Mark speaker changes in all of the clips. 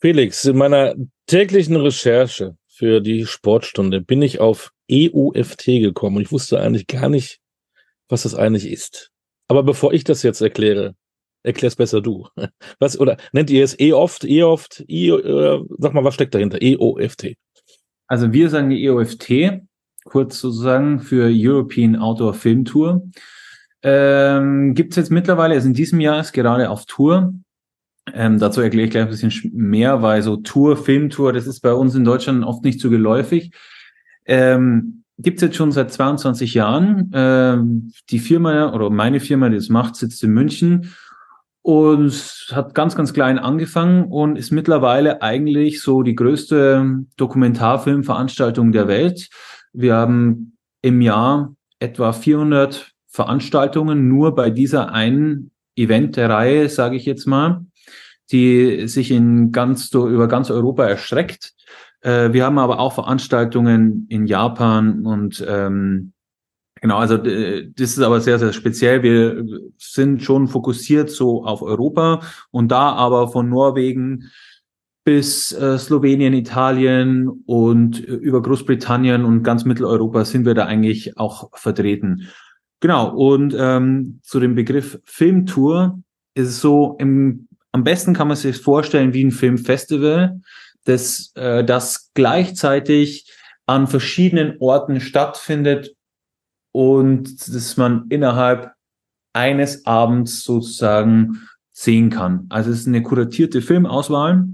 Speaker 1: Felix, in meiner täglichen Recherche für die Sportstunde bin ich auf EUFT gekommen und ich wusste eigentlich gar nicht, was das eigentlich ist. Aber bevor ich das jetzt erkläre, erklär's besser du. Was, oder nennt ihr es E-Oft, E-Oft, E, äh, sag mal, was steckt dahinter? EOFT.
Speaker 2: Also wir sagen die EOFT, kurz sozusagen für European Outdoor Film Tour. Ähm, Gibt es jetzt mittlerweile, also in diesem Jahr ist gerade auf Tour. Ähm, dazu erkläre ich gleich ein bisschen mehr, weil so Tour, Filmtour, das ist bei uns in Deutschland oft nicht so geläufig. Ähm, Gibt es jetzt schon seit 22 Jahren. Ähm, die Firma oder meine Firma, die das macht, sitzt in München und hat ganz, ganz klein angefangen und ist mittlerweile eigentlich so die größte Dokumentarfilmveranstaltung der Welt. Wir haben im Jahr etwa 400 Veranstaltungen nur bei dieser einen Event der Reihe, sage ich jetzt mal, die sich in ganz über ganz Europa erstreckt. Äh, wir haben aber auch Veranstaltungen in Japan und ähm, genau, also das ist aber sehr, sehr speziell. Wir sind schon fokussiert so auf Europa und da aber von Norwegen bis äh, Slowenien, Italien und über Großbritannien und ganz Mitteleuropa sind wir da eigentlich auch vertreten. Genau, und ähm, zu dem Begriff Filmtour ist es so, im, am besten kann man sich vorstellen wie ein Filmfestival, das, äh, das gleichzeitig an verschiedenen Orten stattfindet und dass man innerhalb eines Abends sozusagen sehen kann. Also es ist eine kuratierte Filmauswahl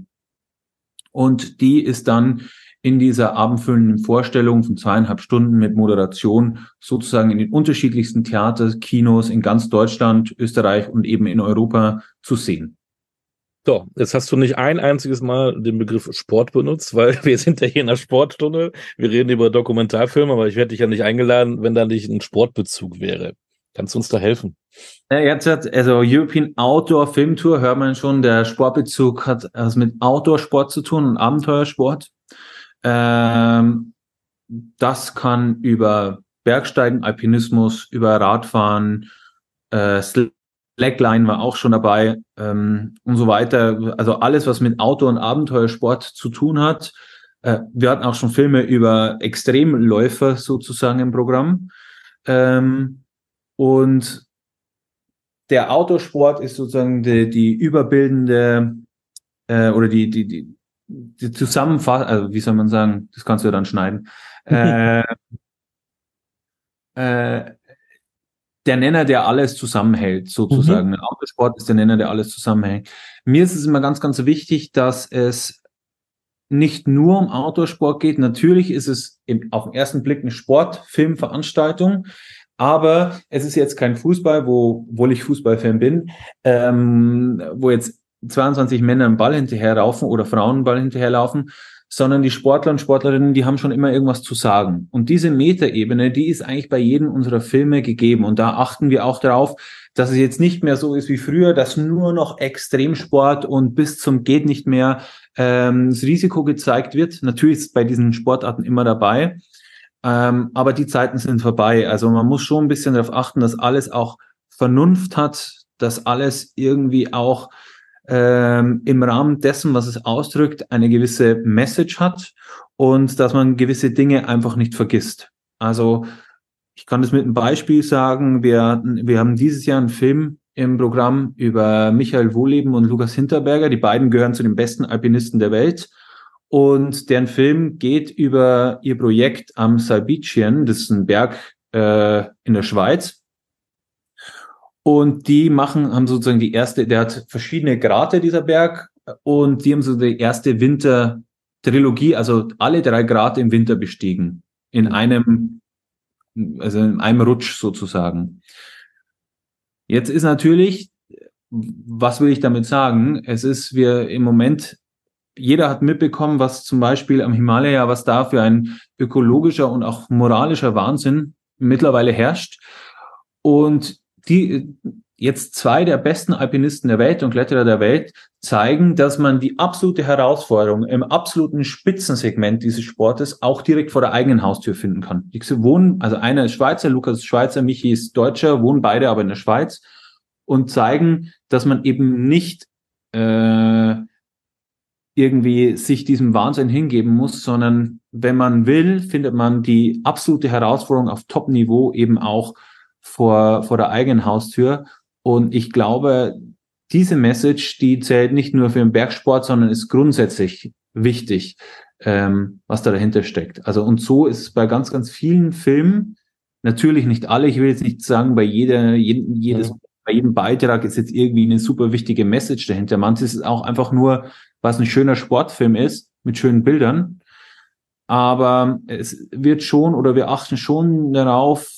Speaker 2: und die ist dann in dieser abendfüllenden Vorstellung von zweieinhalb Stunden mit Moderation sozusagen in den unterschiedlichsten Theater, Kinos in ganz Deutschland, Österreich und eben in Europa zu sehen.
Speaker 1: So, jetzt hast du nicht ein einziges Mal den Begriff Sport benutzt, weil wir sind ja hier in der Sportstunde. Wir reden über Dokumentarfilme, aber ich werde dich ja nicht eingeladen, wenn da nicht ein Sportbezug wäre. Kannst du uns da helfen?
Speaker 2: Jetzt hat, also European Outdoor Film Tour, hört man schon, der Sportbezug hat also mit Outdoor-Sport zu tun und Abenteuersport. Ähm, das kann über Bergsteigen, Alpinismus, über Radfahren, äh, Slackline war auch schon dabei ähm, und so weiter. Also alles, was mit Auto- und Abenteuersport zu tun hat. Äh, wir hatten auch schon Filme über Extremläufer sozusagen im Programm. Ähm, und der Autosport ist sozusagen die, die überbildende äh, oder die, die, die, die Zusammenfassung, also wie soll man sagen, das kannst du ja dann schneiden. äh, äh, der Nenner, der alles zusammenhält, sozusagen. Mhm. Autosport ist der Nenner, der alles zusammenhält. Mir ist es immer ganz, ganz wichtig, dass es nicht nur um Autosport geht. Natürlich ist es im, auf den ersten Blick eine Sportfilmveranstaltung, aber es ist jetzt kein Fußball, wo, obwohl ich Fußballfan bin, ähm, wo jetzt 22 Männer einen Ball hinterherlaufen oder Frauen einen Ball hinterherlaufen, sondern die Sportler und Sportlerinnen, die haben schon immer irgendwas zu sagen. Und diese Metaebene, die ist eigentlich bei jedem unserer Filme gegeben. Und da achten wir auch darauf, dass es jetzt nicht mehr so ist wie früher, dass nur noch Extremsport und bis zum geht nicht mehr ähm, das Risiko gezeigt wird. Natürlich ist bei diesen Sportarten immer dabei, ähm, aber die Zeiten sind vorbei. Also man muss schon ein bisschen darauf achten, dass alles auch Vernunft hat, dass alles irgendwie auch ähm, im Rahmen dessen, was es ausdrückt, eine gewisse Message hat und dass man gewisse Dinge einfach nicht vergisst. Also ich kann das mit einem Beispiel sagen. Wir, wir haben dieses Jahr einen Film im Programm über Michael Wohleben und Lukas Hinterberger. Die beiden gehören zu den besten Alpinisten der Welt. Und deren Film geht über ihr Projekt am Salbitschien. Das ist ein Berg äh, in der Schweiz. Und die machen, haben sozusagen die erste, der hat verschiedene Grate, dieser Berg, und die haben so die erste Winter-Trilogie, also alle drei Grate im Winter bestiegen. In mhm. einem, also in einem Rutsch sozusagen. Jetzt ist natürlich, was will ich damit sagen? Es ist, wir im Moment, jeder hat mitbekommen, was zum Beispiel am Himalaya, was da für ein ökologischer und auch moralischer Wahnsinn mittlerweile herrscht. Und die jetzt zwei der besten Alpinisten der Welt und Kletterer der Welt zeigen, dass man die absolute Herausforderung im absoluten Spitzensegment dieses Sportes auch direkt vor der eigenen Haustür finden kann. Die wohnen, also einer ist Schweizer, Lukas ist Schweizer, Michi ist Deutscher, wohnen beide aber in der Schweiz und zeigen, dass man eben nicht äh, irgendwie sich diesem Wahnsinn hingeben muss, sondern wenn man will, findet man die absolute Herausforderung auf Top-Niveau eben auch vor, vor der eigenen Haustür. Und ich glaube, diese Message, die zählt nicht nur für den Bergsport, sondern ist grundsätzlich wichtig, ähm, was da dahinter steckt. Also und so ist es bei ganz, ganz vielen Filmen, natürlich nicht alle, ich will jetzt nicht sagen, bei jeder, jeden, jedes, bei jedem Beitrag ist jetzt irgendwie eine super wichtige Message dahinter. Manches ist auch einfach nur, was ein schöner Sportfilm ist, mit schönen Bildern. Aber es wird schon oder wir achten schon darauf,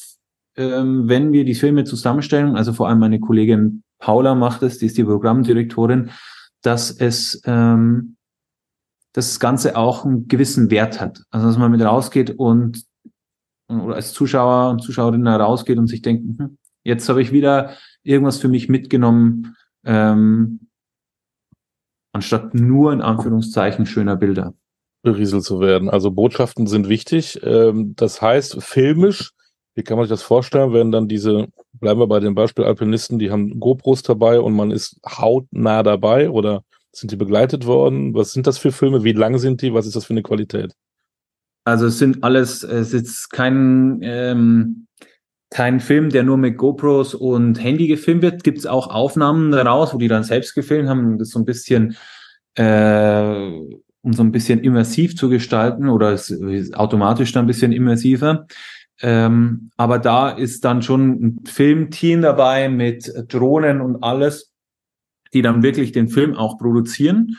Speaker 2: ähm, wenn wir die Filme zusammenstellen, also vor allem meine Kollegin Paula macht es, die ist die Programmdirektorin, dass es ähm, dass das Ganze auch einen gewissen Wert hat. Also dass man mit rausgeht und oder als Zuschauer und Zuschauerin rausgeht und sich denkt, hm, jetzt habe ich wieder irgendwas für mich mitgenommen, ähm, anstatt nur in Anführungszeichen schöner Bilder.
Speaker 1: Berieselt zu werden. Also Botschaften sind wichtig. Ähm, das heißt, filmisch wie kann man sich das vorstellen, wenn dann diese, bleiben wir bei dem Beispiel Alpinisten, die haben GoPros dabei und man ist hautnah dabei oder sind die begleitet worden? Was sind das für Filme? Wie lang sind die? Was ist das für eine Qualität?
Speaker 2: Also es sind alles, es ist kein, ähm, kein Film, der nur mit GoPros und Handy gefilmt wird. Gibt es auch Aufnahmen daraus, wo die dann selbst gefilmt haben, das so ein bisschen, äh, um so ein bisschen immersiv zu gestalten oder es automatisch dann ein bisschen immersiver. Ähm, aber da ist dann schon ein Filmteam dabei mit Drohnen und alles, die dann wirklich den Film auch produzieren.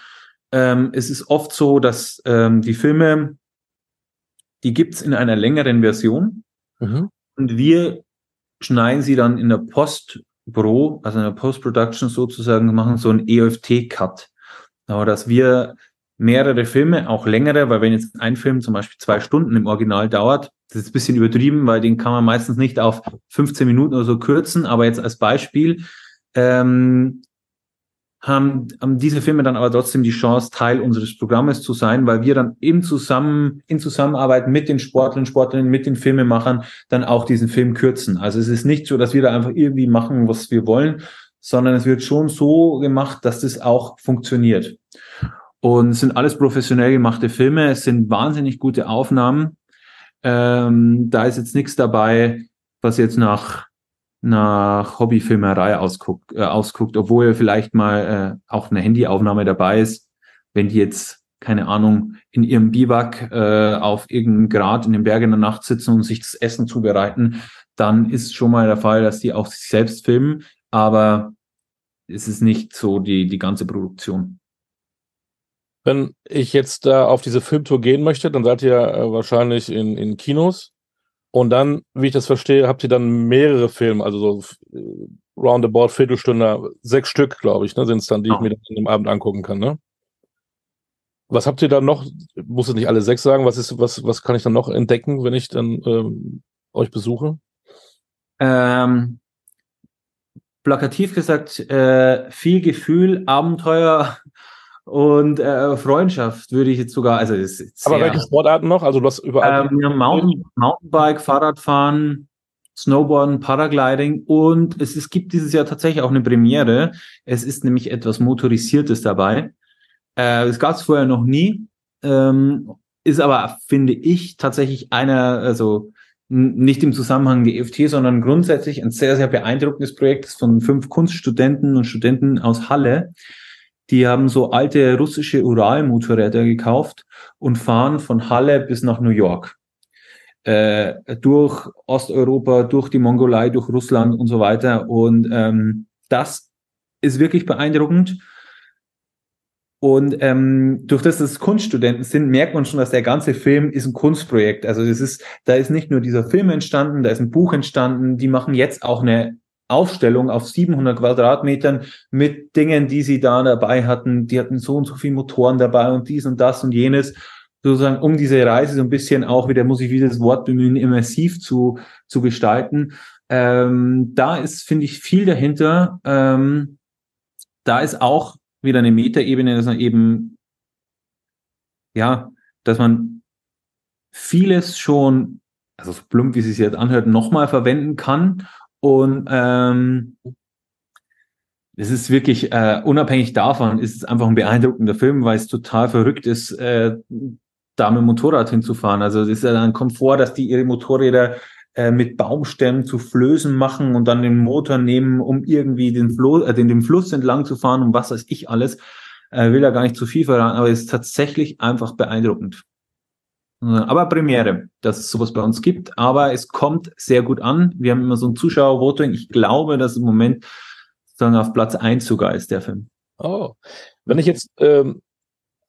Speaker 2: Ähm, es ist oft so, dass ähm, die Filme, die gibt's in einer längeren Version mhm. und wir schneiden sie dann in der Post-Pro, also in der Post-Production sozusagen, machen so einen EFT-Cut. Aber dass wir mehrere Filme, auch längere, weil wenn jetzt ein Film zum Beispiel zwei Stunden im Original dauert, das ist ein bisschen übertrieben, weil den kann man meistens nicht auf 15 Minuten oder so kürzen, aber jetzt als Beispiel ähm, haben, haben diese Filme dann aber trotzdem die Chance, Teil unseres Programmes zu sein, weil wir dann im Zusammen, in Zusammenarbeit mit den Sportlern, Sportlerinnen, mit den Filmemachern dann auch diesen Film kürzen. Also es ist nicht so, dass wir da einfach irgendwie machen, was wir wollen, sondern es wird schon so gemacht, dass das auch funktioniert. Und sind alles professionell gemachte Filme, es sind wahnsinnig gute Aufnahmen. Ähm, da ist jetzt nichts dabei, was jetzt nach nach Hobbyfilmerei ausguckt, äh, ausguckt, obwohl vielleicht mal äh, auch eine Handyaufnahme dabei ist, wenn die jetzt keine Ahnung in ihrem Biwak äh, auf irgendeinem Grad in den Bergen in der Nacht sitzen und sich das Essen zubereiten, dann ist schon mal der Fall, dass die auch sich selbst filmen, aber es ist nicht so die die ganze Produktion.
Speaker 1: Wenn ich jetzt da auf diese Filmtour gehen möchte, dann seid ihr äh, wahrscheinlich in, in Kinos. Und dann, wie ich das verstehe, habt ihr dann mehrere Filme, also so äh, roundabout Viertelstunde, sechs Stück, glaube ich, ne, sind es dann, die oh. ich mir dann im Abend angucken kann, ne? Was habt ihr dann noch? Muss ich nicht alle sechs sagen. Was ist, was, was kann ich dann noch entdecken, wenn ich dann ähm, euch besuche?
Speaker 2: Ähm, plakativ gesagt, äh, viel Gefühl, Abenteuer, und äh, Freundschaft würde ich jetzt sogar, also ist
Speaker 1: Aber welche Sportarten noch? Also du hast überall.
Speaker 2: Ähm, ja, Mountain, Mountainbike, Fahrradfahren, Snowboarden, Paragliding und es, es gibt dieses Jahr tatsächlich auch eine Premiere. Es ist nämlich etwas Motorisiertes dabei. Äh, das gab es vorher noch nie. Ähm, ist aber, finde ich, tatsächlich einer, also nicht im Zusammenhang der EFT, sondern grundsätzlich ein sehr, sehr beeindruckendes Projekt von fünf Kunststudenten und Studenten aus Halle, die haben so alte russische Ural-Motorräder gekauft und fahren von Halle bis nach New York. Äh, durch Osteuropa, durch die Mongolei, durch Russland und so weiter. Und ähm, das ist wirklich beeindruckend. Und ähm, durch das, dass es Kunststudenten sind, merkt man schon, dass der ganze Film ist ein Kunstprojekt. Also es ist, da ist nicht nur dieser Film entstanden, da ist ein Buch entstanden. Die machen jetzt auch eine Aufstellung auf 700 Quadratmetern mit Dingen, die sie da dabei hatten. Die hatten so und so viele Motoren dabei und dies und das und jenes. Sozusagen, um diese Reise so ein bisschen auch wieder, muss ich wieder das Wort bemühen, immersiv zu, zu gestalten. Ähm, da ist, finde ich, viel dahinter. Ähm, da ist auch wieder eine Metaebene, dass man eben, ja, dass man vieles schon, also so plump, wie es sich jetzt anhört, nochmal verwenden kann und ähm, es ist wirklich, äh, unabhängig davon, ist es einfach ein beeindruckender Film, weil es total verrückt ist, äh, da mit dem Motorrad hinzufahren. Also es ist ja dann Komfort, dass die ihre Motorräder äh, mit Baumstämmen zu Flößen machen und dann den Motor nehmen, um irgendwie den, Flo äh, den, den Fluss entlang zu fahren und was weiß ich alles. Äh, will ja gar nicht zu viel verraten, aber es ist tatsächlich einfach beeindruckend. Äh, aber Premiere, dass es sowas bei uns gibt, aber es kommt sehr gut an. Wir haben immer so ein Zuschauervoting. Ich glaube, dass im Moment sozusagen auf Platz eins sogar ist der Film.
Speaker 1: Oh. Wenn ich jetzt ähm,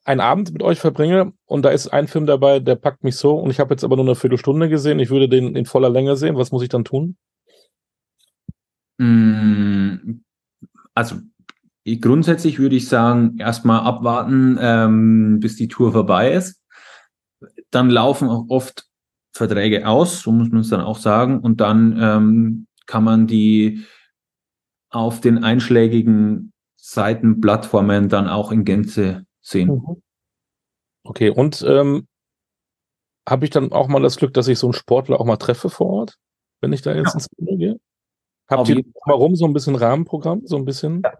Speaker 1: einen Abend mit euch verbringe und da ist ein Film dabei, der packt mich so und ich habe jetzt aber nur eine Viertelstunde gesehen, ich würde den in voller Länge sehen, was muss ich dann tun?
Speaker 2: Mm, also grundsätzlich würde ich sagen, erstmal abwarten, ähm, bis die Tour vorbei ist. Dann laufen auch oft Verträge aus, so muss man es dann auch sagen, und dann ähm, kann man die auf den einschlägigen Seiten, Plattformen dann auch in Gänze sehen. Mhm.
Speaker 1: Okay, und ähm, habe ich dann auch mal das Glück, dass ich so einen Sportler auch mal treffe vor Ort, wenn ich da jetzt ja. ins Kino gehe? Habt ihr warum so ein bisschen Rahmenprogramm, so ein bisschen? Ja.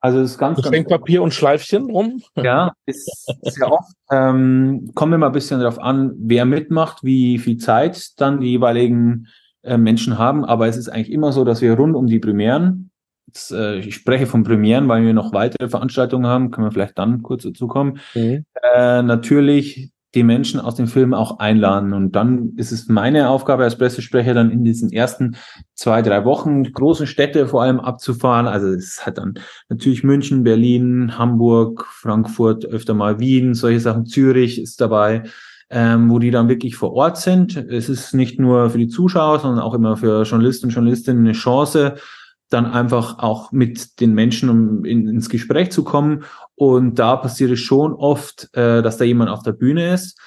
Speaker 2: Also es ist ganz,
Speaker 1: Geschenkpapier und Schleifchen rum.
Speaker 2: Ja, ist sehr oft. Ähm, kommen wir mal ein bisschen darauf an, wer mitmacht, wie viel Zeit dann die jeweiligen äh, Menschen haben. Aber es ist eigentlich immer so, dass wir rund um die Premieren Jetzt, äh, ich spreche von Premieren, weil wir noch weitere Veranstaltungen haben, können wir vielleicht dann kurz dazu kommen. Mhm. Äh, natürlich die Menschen aus dem Film auch einladen. Und dann ist es meine Aufgabe als Pressesprecher, dann in diesen ersten zwei, drei Wochen große Städte vor allem abzufahren. Also es hat dann natürlich München, Berlin, Hamburg, Frankfurt, öfter mal Wien, solche Sachen, Zürich ist dabei. Ähm, wo die dann wirklich vor Ort sind. Es ist nicht nur für die Zuschauer, sondern auch immer für Journalisten und Journalistinnen eine Chance, dann einfach auch mit den Menschen um in, ins Gespräch zu kommen. Und da passiert es schon oft, äh, dass da jemand auf der Bühne ist.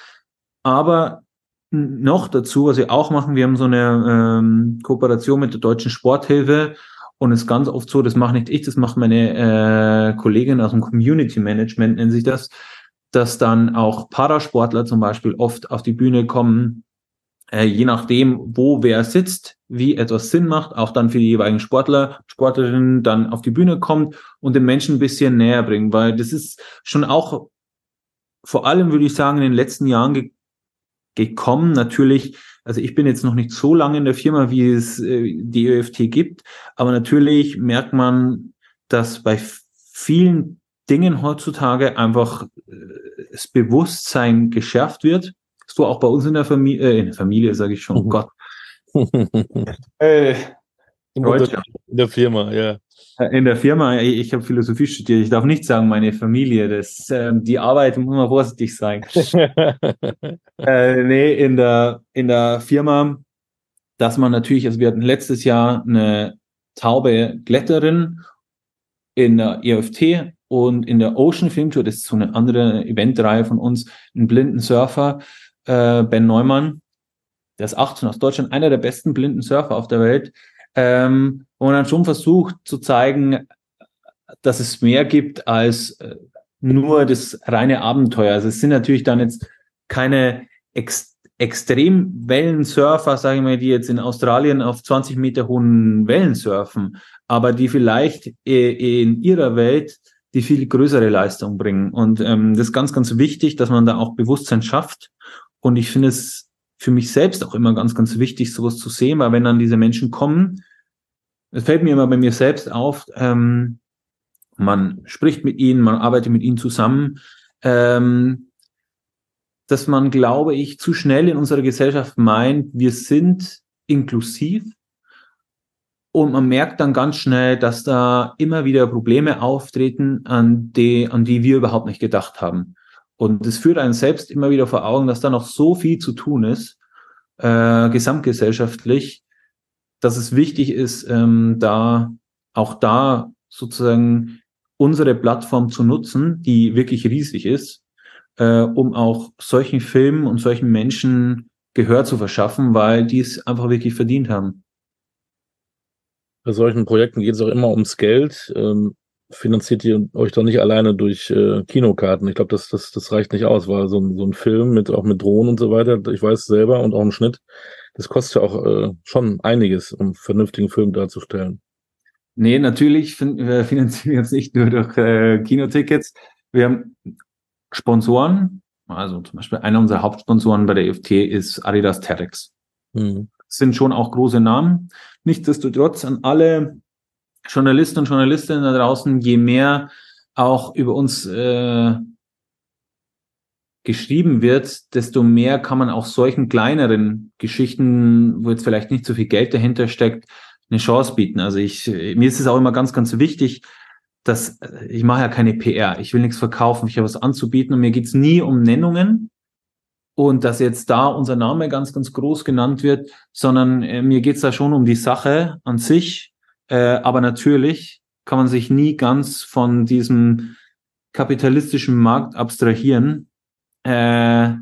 Speaker 2: Aber noch dazu, was wir auch machen, wir haben so eine ähm, Kooperation mit der Deutschen Sporthilfe und es ist ganz oft so, das mache nicht ich, das macht meine äh, Kollegin aus dem Community Management, nennt sich das, dass dann auch Parasportler zum Beispiel oft auf die Bühne kommen, äh, je nachdem, wo wer sitzt, wie etwas Sinn macht, auch dann für die jeweiligen Sportler, Sportlerinnen dann auf die Bühne kommt und den Menschen ein bisschen näher bringen, weil das ist schon auch vor allem, würde ich sagen, in den letzten Jahren ge gekommen. Natürlich, also ich bin jetzt noch nicht so lange in der Firma, wie es äh, die ÖFT gibt, aber natürlich merkt man, dass bei vielen Dingen heutzutage einfach äh, das Bewusstsein geschärft wird so auch bei uns in der Familie, äh, in der Familie sage ich schon, oh Gott.
Speaker 1: äh, in, der Firma, ja.
Speaker 2: In der Firma, ich, habe Philosophie studiert, ich darf nicht sagen, meine Familie, das, äh, die Arbeit muss man vorsichtig sein. äh, nee, in der, in der Firma, dass man natürlich, also wir hatten letztes Jahr eine taube Glätterin in der EFT und in der Ocean Film Tour, das ist so eine andere Eventreihe von uns, einen blinden Surfer, äh, Ben Neumann, der ist 18 aus Deutschland, einer der besten blinden Surfer auf der Welt, ähm, wo man dann schon versucht zu zeigen, dass es mehr gibt als äh, nur das reine Abenteuer. Also es sind natürlich dann jetzt keine Ex Extremwellensurfer, sage ich mal, die jetzt in Australien auf 20 Meter hohen Wellen surfen, aber die vielleicht in ihrer Welt die viel größere Leistung bringen. Und ähm, das ist ganz, ganz wichtig, dass man da auch Bewusstsein schafft und ich finde es für mich selbst auch immer ganz, ganz wichtig, sowas zu sehen, weil wenn dann diese Menschen kommen, es fällt mir immer bei mir selbst auf, ähm, man spricht mit ihnen, man arbeitet mit ihnen zusammen, ähm, dass man, glaube ich, zu schnell in unserer Gesellschaft meint, wir sind inklusiv und man merkt dann ganz schnell, dass da immer wieder Probleme auftreten, an die, an die wir überhaupt nicht gedacht haben. Und es führt einen selbst immer wieder vor Augen, dass da noch so viel zu tun ist, äh, gesamtgesellschaftlich, dass es wichtig ist, ähm, da auch da sozusagen unsere Plattform zu nutzen, die wirklich riesig ist, äh, um auch solchen Filmen und solchen Menschen Gehör zu verschaffen, weil die es einfach wirklich verdient haben.
Speaker 1: Bei solchen Projekten geht es auch immer ums Geld. Ähm, finanziert ihr euch doch nicht alleine durch äh, Kinokarten. Ich glaube, das, das, das reicht nicht aus, weil so ein, so ein Film mit auch mit Drohnen und so weiter, ich weiß selber und auch ein Schnitt, das kostet ja auch äh, schon einiges, um einen vernünftigen Film darzustellen.
Speaker 2: Nee, natürlich wir finanzieren jetzt nicht nur durch äh, Kinotickets. Wir haben Sponsoren. Also zum Beispiel einer unserer Hauptsponsoren bei der EFT ist Adidas Terex. Mhm. sind schon auch große Namen. Nichtsdestotrotz an alle Journalisten und Journalistinnen da draußen, je mehr auch über uns äh, geschrieben wird, desto mehr kann man auch solchen kleineren Geschichten, wo jetzt vielleicht nicht so viel Geld dahinter steckt, eine Chance bieten. Also ich, mir ist es auch immer ganz, ganz wichtig, dass ich mache ja keine PR, ich will nichts verkaufen, ich habe was anzubieten und mir geht's nie um Nennungen und dass jetzt da unser Name ganz, ganz groß genannt wird, sondern äh, mir geht's da schon um die Sache an sich. Äh, aber natürlich kann man sich nie ganz von diesem kapitalistischen Markt abstrahieren. Äh,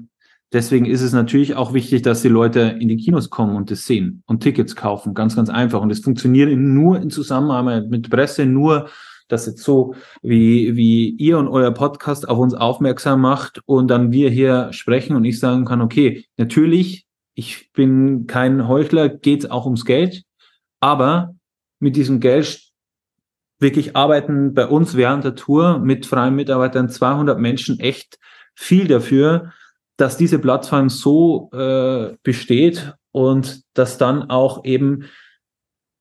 Speaker 2: deswegen ist es natürlich auch wichtig, dass die Leute in die Kinos kommen und das sehen und Tickets kaufen. Ganz, ganz einfach. Und es funktioniert nur in Zusammenarbeit mit Presse, nur dass jetzt so wie, wie ihr und euer Podcast auf uns aufmerksam macht und dann wir hier sprechen und ich sagen kann, okay, natürlich, ich bin kein Heuchler, geht es auch ums Geld, aber mit diesem Geld wirklich arbeiten bei uns während der Tour mit freien Mitarbeitern 200 Menschen echt viel dafür, dass diese Plattform so äh, besteht und dass dann auch eben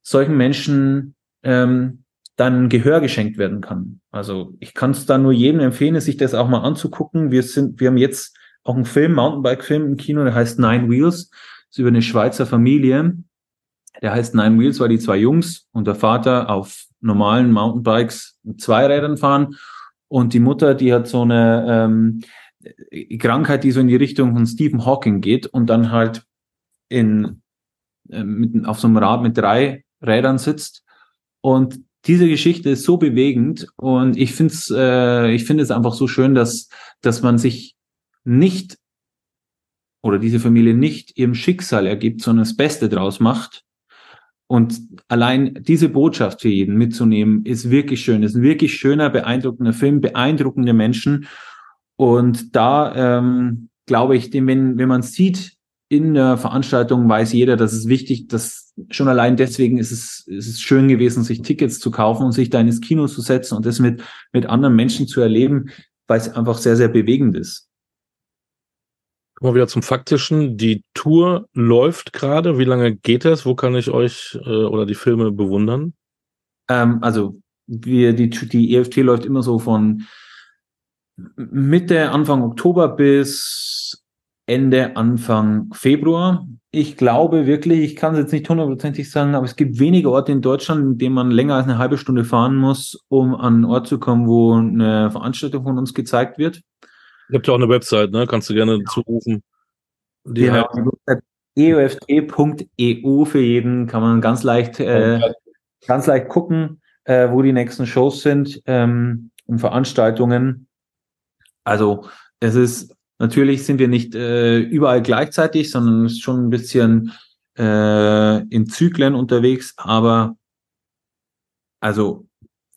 Speaker 2: solchen Menschen ähm, dann Gehör geschenkt werden kann. Also ich kann es da nur jedem empfehlen, sich das auch mal anzugucken. Wir sind, wir haben jetzt auch einen Film, Mountainbike-Film im Kino, der heißt Nine Wheels. Das ist über eine Schweizer Familie. Der heißt Nine Wheels, weil die zwei Jungs und der Vater auf normalen Mountainbikes mit zwei Rädern fahren. Und die Mutter, die hat so eine ähm, Krankheit, die so in die Richtung von Stephen Hawking geht und dann halt in, äh, mit, auf so einem Rad mit drei Rädern sitzt. Und diese Geschichte ist so bewegend und ich finde es äh, ich finde es einfach so schön, dass dass man sich nicht oder diese Familie nicht ihrem Schicksal ergibt, sondern das Beste draus macht. Und allein diese Botschaft für jeden mitzunehmen, ist wirklich schön. Ist ein wirklich schöner, beeindruckender Film, beeindruckende Menschen. Und da ähm, glaube ich, wenn, wenn man sieht in der Veranstaltung, weiß jeder, dass es wichtig, dass schon allein deswegen ist es, ist es schön gewesen, sich Tickets zu kaufen und sich da ins Kino zu setzen und das mit, mit anderen Menschen zu erleben, weil es einfach sehr, sehr bewegend ist.
Speaker 1: Kommen wir wieder zum Faktischen. Die Tour läuft gerade. Wie lange geht das? Wo kann ich euch äh, oder die Filme bewundern?
Speaker 2: Ähm, also wir, die, die EFT läuft immer so von Mitte, Anfang Oktober bis Ende, Anfang Februar. Ich glaube wirklich, ich kann es jetzt nicht hundertprozentig sagen, aber es gibt wenige Orte in Deutschland, in denen man länger als eine halbe Stunde fahren muss, um an einen Ort zu kommen, wo eine Veranstaltung von uns gezeigt wird.
Speaker 1: Habt ja auch eine Website, ne? Kannst du gerne ja. zurufen.
Speaker 2: Die genau, euft.eu für jeden kann man ganz leicht, äh, ganz leicht gucken, äh, wo die nächsten Shows sind ähm, und Veranstaltungen. Also es ist natürlich sind wir nicht äh, überall gleichzeitig, sondern es ist schon ein bisschen äh, in Zyklen unterwegs, aber also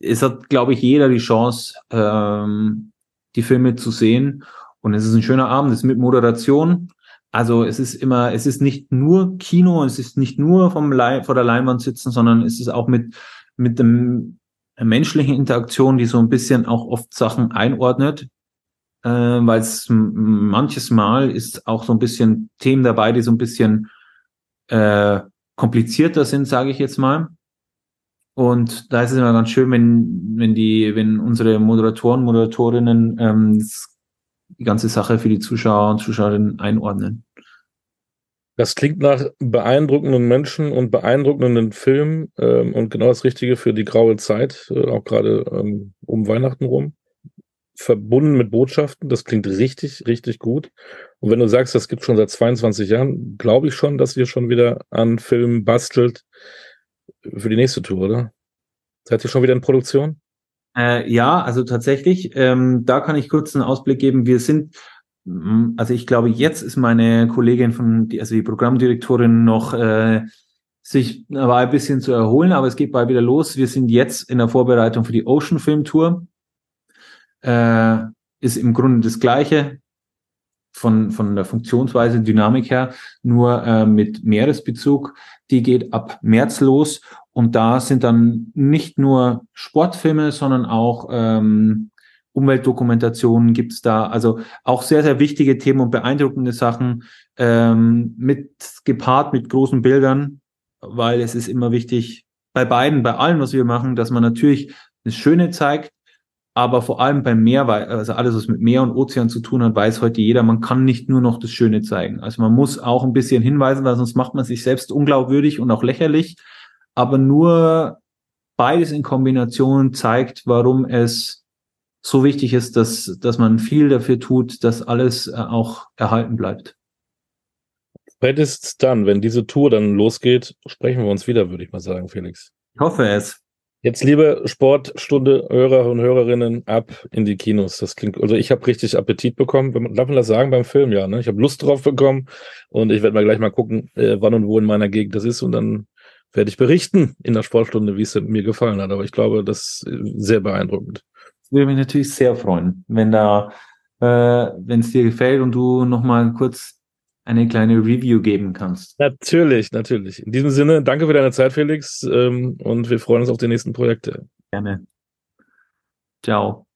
Speaker 2: es hat, glaube ich, jeder die Chance, ähm, die Filme zu sehen. Und es ist ein schöner Abend, es ist mit Moderation. Also es ist immer, es ist nicht nur Kino, es ist nicht nur vom Le vor der Leinwand sitzen, sondern es ist auch mit, mit dem menschlichen Interaktion, die so ein bisschen auch oft Sachen einordnet äh, weil es manches Mal ist auch so ein bisschen Themen dabei, die so ein bisschen äh, komplizierter sind, sage ich jetzt mal. Und da ist es immer ganz schön, wenn, wenn die, wenn unsere Moderatoren, Moderatorinnen ähm, die ganze Sache für die Zuschauer und Zuschauerinnen einordnen.
Speaker 1: Das klingt nach beeindruckenden Menschen und beeindruckenden Filmen ähm, und genau das Richtige für die graue Zeit, äh, auch gerade ähm, um Weihnachten rum verbunden mit Botschaften. Das klingt richtig, richtig gut. Und wenn du sagst, das gibt schon seit 22 Jahren, glaube ich schon, dass ihr schon wieder an Filmen bastelt für die nächste Tour, oder? Seid ihr schon wieder in Produktion?
Speaker 2: Äh, ja, also tatsächlich, ähm, da kann ich kurz einen Ausblick geben. Wir sind, mm, also ich glaube, jetzt ist meine Kollegin von, also die Programmdirektorin noch äh, sich war ein bisschen zu erholen, aber es geht bald wieder los. Wir sind jetzt in der Vorbereitung für die Ocean Film Tour äh, ist im Grunde das Gleiche. von, von der Funktionsweise, Dynamik her, nur äh, mit Meeresbezug. Die geht ab März los und da sind dann nicht nur Sportfilme, sondern auch ähm, Umweltdokumentationen gibt's da. Also auch sehr, sehr wichtige Themen und beeindruckende Sachen ähm, mit gepaart mit großen Bildern, weil es ist immer wichtig, bei beiden, bei allem, was wir machen, dass man natürlich das Schöne zeigt, aber vor allem beim Meer, also alles, was mit Meer und Ozean zu tun hat, weiß heute jeder, man kann nicht nur noch das Schöne zeigen. Also man muss auch ein bisschen hinweisen, weil sonst macht man sich selbst unglaubwürdig und auch lächerlich. Aber nur beides in Kombination zeigt, warum es so wichtig ist, dass, dass man viel dafür tut, dass alles äh, auch erhalten bleibt.
Speaker 1: Spätestens dann, wenn diese Tour dann losgeht, sprechen wir uns wieder, würde ich mal sagen, Felix.
Speaker 2: Ich hoffe es.
Speaker 1: Jetzt, liebe Sportstunde Hörer und Hörerinnen, ab in die Kinos. Das klingt, also ich habe richtig Appetit bekommen. Darf man das sagen beim Film, ja? Ne? Ich habe Lust drauf bekommen und ich werde mal gleich mal gucken, äh, wann und wo in meiner Gegend das ist und dann werde ich berichten in der Sportstunde, wie es mir gefallen hat. Aber ich glaube, das ist sehr beeindruckend.
Speaker 2: Würde mich natürlich sehr freuen, wenn da, äh, wenn es dir gefällt und du noch mal kurz eine kleine Review geben kannst.
Speaker 1: Natürlich, natürlich. In diesem Sinne, danke für deine Zeit, Felix, ähm, und wir freuen uns auf die nächsten Projekte.
Speaker 2: Gerne. Ciao.